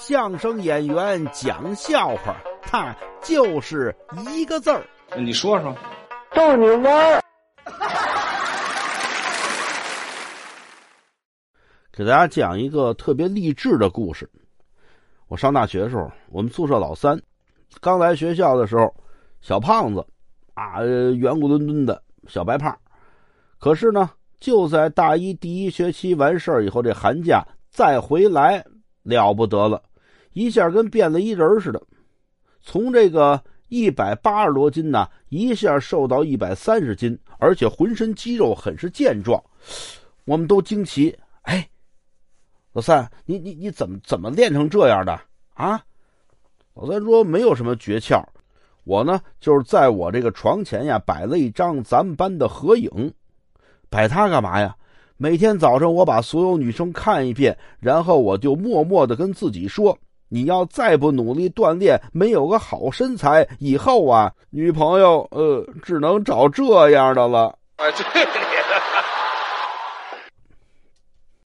相声演员讲笑话，他就是一个字儿。你说说，逗你玩儿。给大家讲一个特别励志的故事。我上大学的时候，我们宿舍老三刚来学校的时候，小胖子啊，圆鼓墩墩的小白胖。可是呢，就在大一第一学期完事儿以后，这寒假再回来了不得了。一下跟变了一人似的，从这个一百八十多斤呢，一下瘦到一百三十斤，而且浑身肌肉很是健壮，我们都惊奇。哎，老三，你你你怎么怎么练成这样的啊？老三说没有什么诀窍，我呢就是在我这个床前呀摆了一张咱们班的合影，摆它干嘛呀？每天早上我把所有女生看一遍，然后我就默默的跟自己说。你要再不努力锻炼，没有个好身材，以后啊，女朋友呃，只能找这样的了。啊，这。